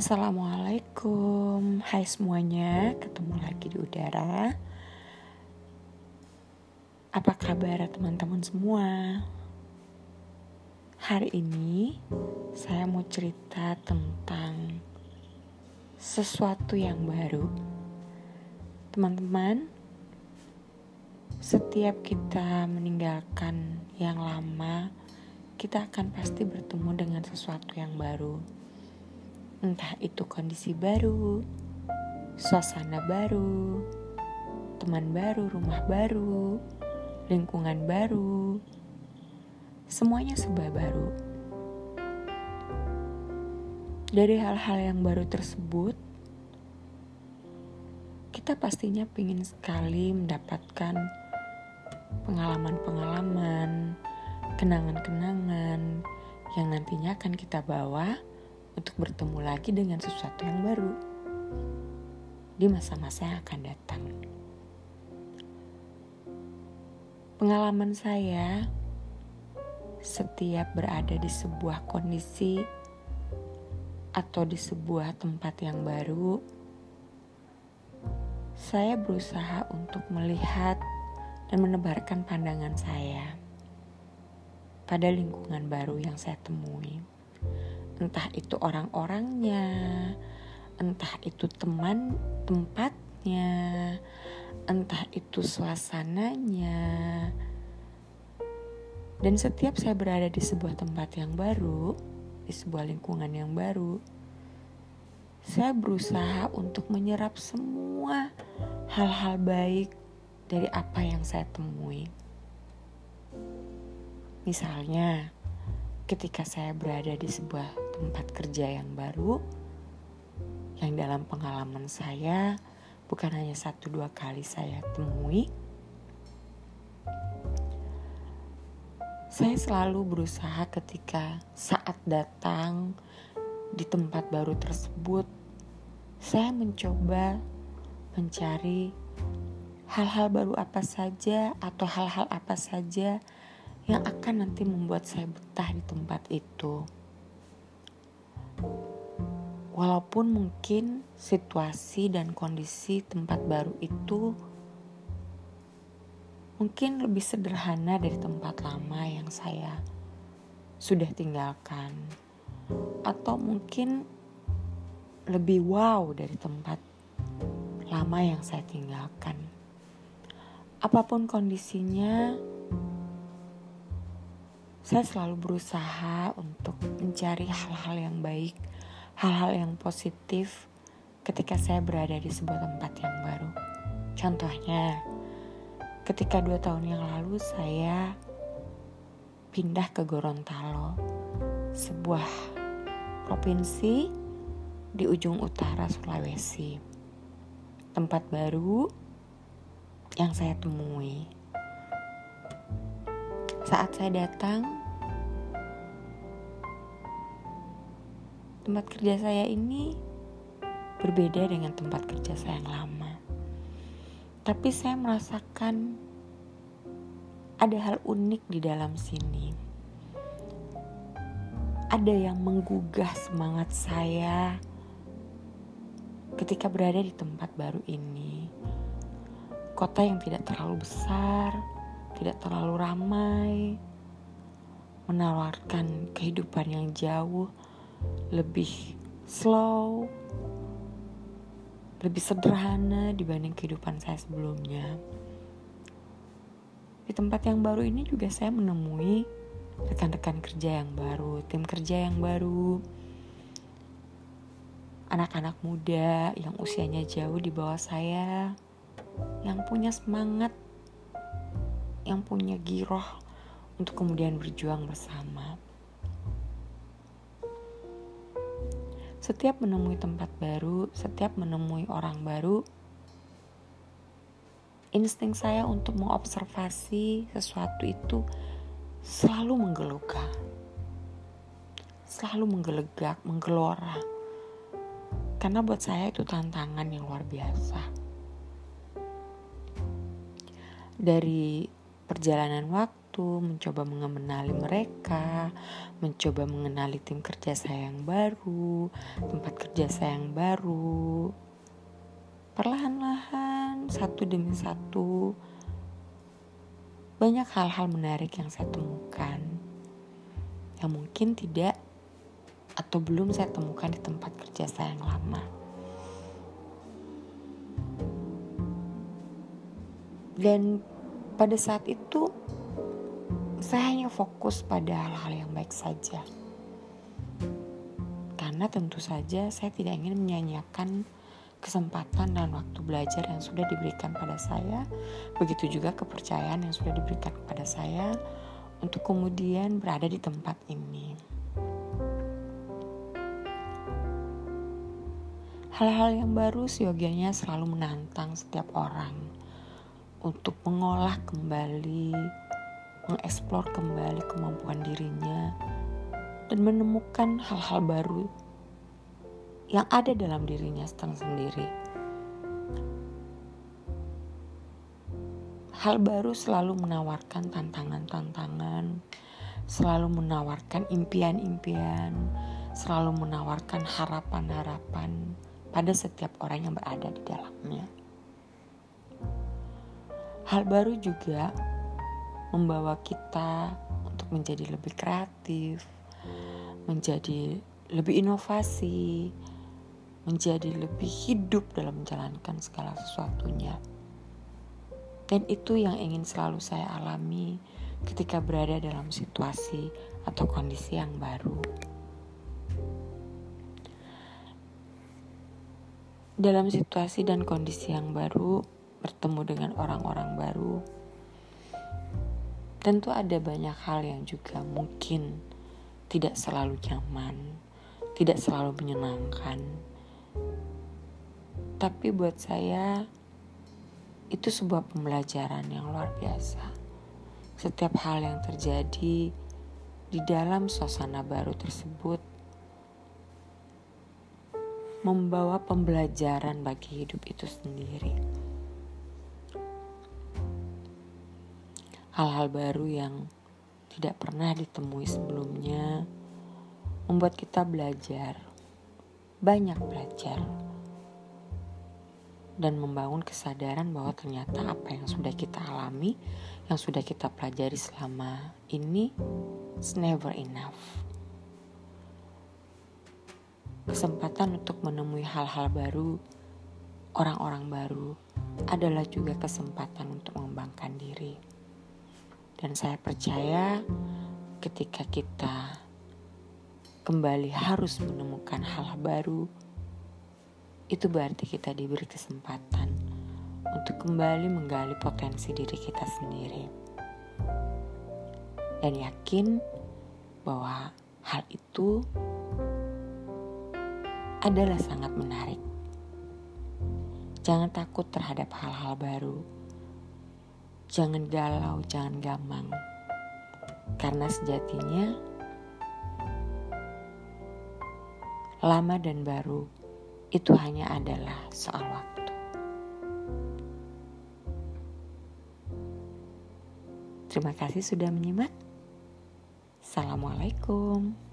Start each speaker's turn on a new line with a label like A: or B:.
A: Assalamualaikum, hai semuanya, ketemu lagi di udara. Apa kabar teman-teman semua? Hari ini saya mau cerita tentang sesuatu yang baru. Teman-teman, setiap kita meninggalkan yang lama, kita akan pasti bertemu dengan sesuatu yang baru. Entah itu kondisi baru, suasana baru, teman baru, rumah baru, lingkungan baru, semuanya serba baru. Dari hal-hal yang baru tersebut, kita pastinya ingin sekali mendapatkan pengalaman-pengalaman, kenangan-kenangan yang nantinya akan kita bawa untuk bertemu lagi dengan sesuatu yang baru di masa-masa yang akan datang. Pengalaman saya setiap berada di sebuah kondisi atau di sebuah tempat yang baru, saya berusaha untuk melihat dan menebarkan pandangan saya pada lingkungan baru yang saya temui. Entah itu orang-orangnya, entah itu teman tempatnya, entah itu suasananya. Dan setiap saya berada di sebuah tempat yang baru, di sebuah lingkungan yang baru, saya berusaha untuk menyerap semua hal-hal baik dari apa yang saya temui. Misalnya, ketika saya berada di sebuah tempat kerja yang baru, yang dalam pengalaman saya bukan hanya satu dua kali saya temui, saya selalu berusaha ketika saat datang di tempat baru tersebut, saya mencoba mencari hal-hal baru apa saja atau hal-hal apa saja yang akan nanti membuat saya betah di tempat itu. Walaupun mungkin situasi dan kondisi tempat baru itu mungkin lebih sederhana dari tempat lama yang saya sudah tinggalkan, atau mungkin lebih wow dari tempat lama yang saya tinggalkan. Apa pun kondisinya, saya selalu berusaha untuk mencari hal-hal yang baik, hal-hal yang positif ketika saya berada di sebuah tempat yang baru. Contohnya, ketika dua tahun yang lalu saya pindah ke Gorontalo, sebuah provinsi di ujung utara Sulawesi. Tempat baru yang saya temui. Saat saya datang, tempat kerja saya ini berbeda dengan tempat kerja saya yang lama. Tapi saya merasakan ada hal unik di dalam sini. Ada yang menggugah semangat saya ketika berada di tempat baru ini kota yang tidak terlalu besar, tidak terlalu ramai, menawarkan kehidupan yang jauh lebih slow, lebih sederhana dibanding kehidupan saya sebelumnya. Di tempat yang baru ini juga saya menemui rekan-rekan kerja yang baru, tim kerja yang baru, anak-anak muda yang usianya jauh di bawah saya yang punya semangat, yang punya giroh untuk kemudian berjuang bersama. Setiap menemui tempat baru, setiap menemui orang baru, insting saya untuk mengobservasi sesuatu itu selalu menggeluka, selalu menggelegak, menggelora. Karena buat saya itu tantangan yang luar biasa dari perjalanan waktu itu, mencoba mengenali mereka, mencoba mengenali tim kerja saya yang baru, tempat kerja saya yang baru. Perlahan-lahan, satu demi satu, banyak hal-hal menarik yang saya temukan yang mungkin tidak atau belum saya temukan di tempat kerja saya yang lama. Dan pada saat itu saya hanya fokus pada hal-hal yang baik saja. Karena tentu saja saya tidak ingin menyanyiakan kesempatan dan waktu belajar yang sudah diberikan pada saya, begitu juga kepercayaan yang sudah diberikan kepada saya untuk kemudian berada di tempat ini. Hal-hal yang baru seyogianya selalu menantang setiap orang untuk mengolah kembali, mengeksplor kembali kemampuan dirinya, dan menemukan hal-hal baru yang ada dalam dirinya sendiri. Hal baru selalu menawarkan tantangan-tantangan, selalu menawarkan impian-impian, selalu menawarkan harapan-harapan pada setiap orang yang berada di dalamnya. Hal baru juga membawa kita untuk menjadi lebih kreatif, menjadi lebih inovasi, menjadi lebih hidup dalam menjalankan segala sesuatunya. Dan itu yang ingin selalu saya alami ketika berada dalam situasi atau kondisi yang baru. Dalam situasi dan kondisi yang baru, bertemu dengan orang-orang baru. Tentu ada banyak hal yang juga mungkin tidak selalu nyaman, tidak selalu menyenangkan. Tapi buat saya itu sebuah pembelajaran yang luar biasa. Setiap hal yang terjadi di dalam suasana baru tersebut membawa pembelajaran bagi hidup itu sendiri. Hal-hal baru yang tidak pernah ditemui sebelumnya membuat kita belajar, banyak belajar, dan membangun kesadaran bahwa ternyata apa yang sudah kita alami, yang sudah kita pelajari selama ini, is never enough. Kesempatan untuk menemui hal-hal baru, orang-orang baru, adalah juga kesempatan untuk mengembangkan diri. Dan saya percaya ketika kita kembali harus menemukan hal baru, itu berarti kita diberi kesempatan untuk kembali menggali potensi diri kita sendiri. Dan yakin bahwa hal itu adalah sangat menarik. Jangan takut terhadap hal-hal baru Jangan galau, jangan gamang. Karena sejatinya lama dan baru itu hanya adalah soal waktu. Terima kasih sudah menyimak. Assalamualaikum.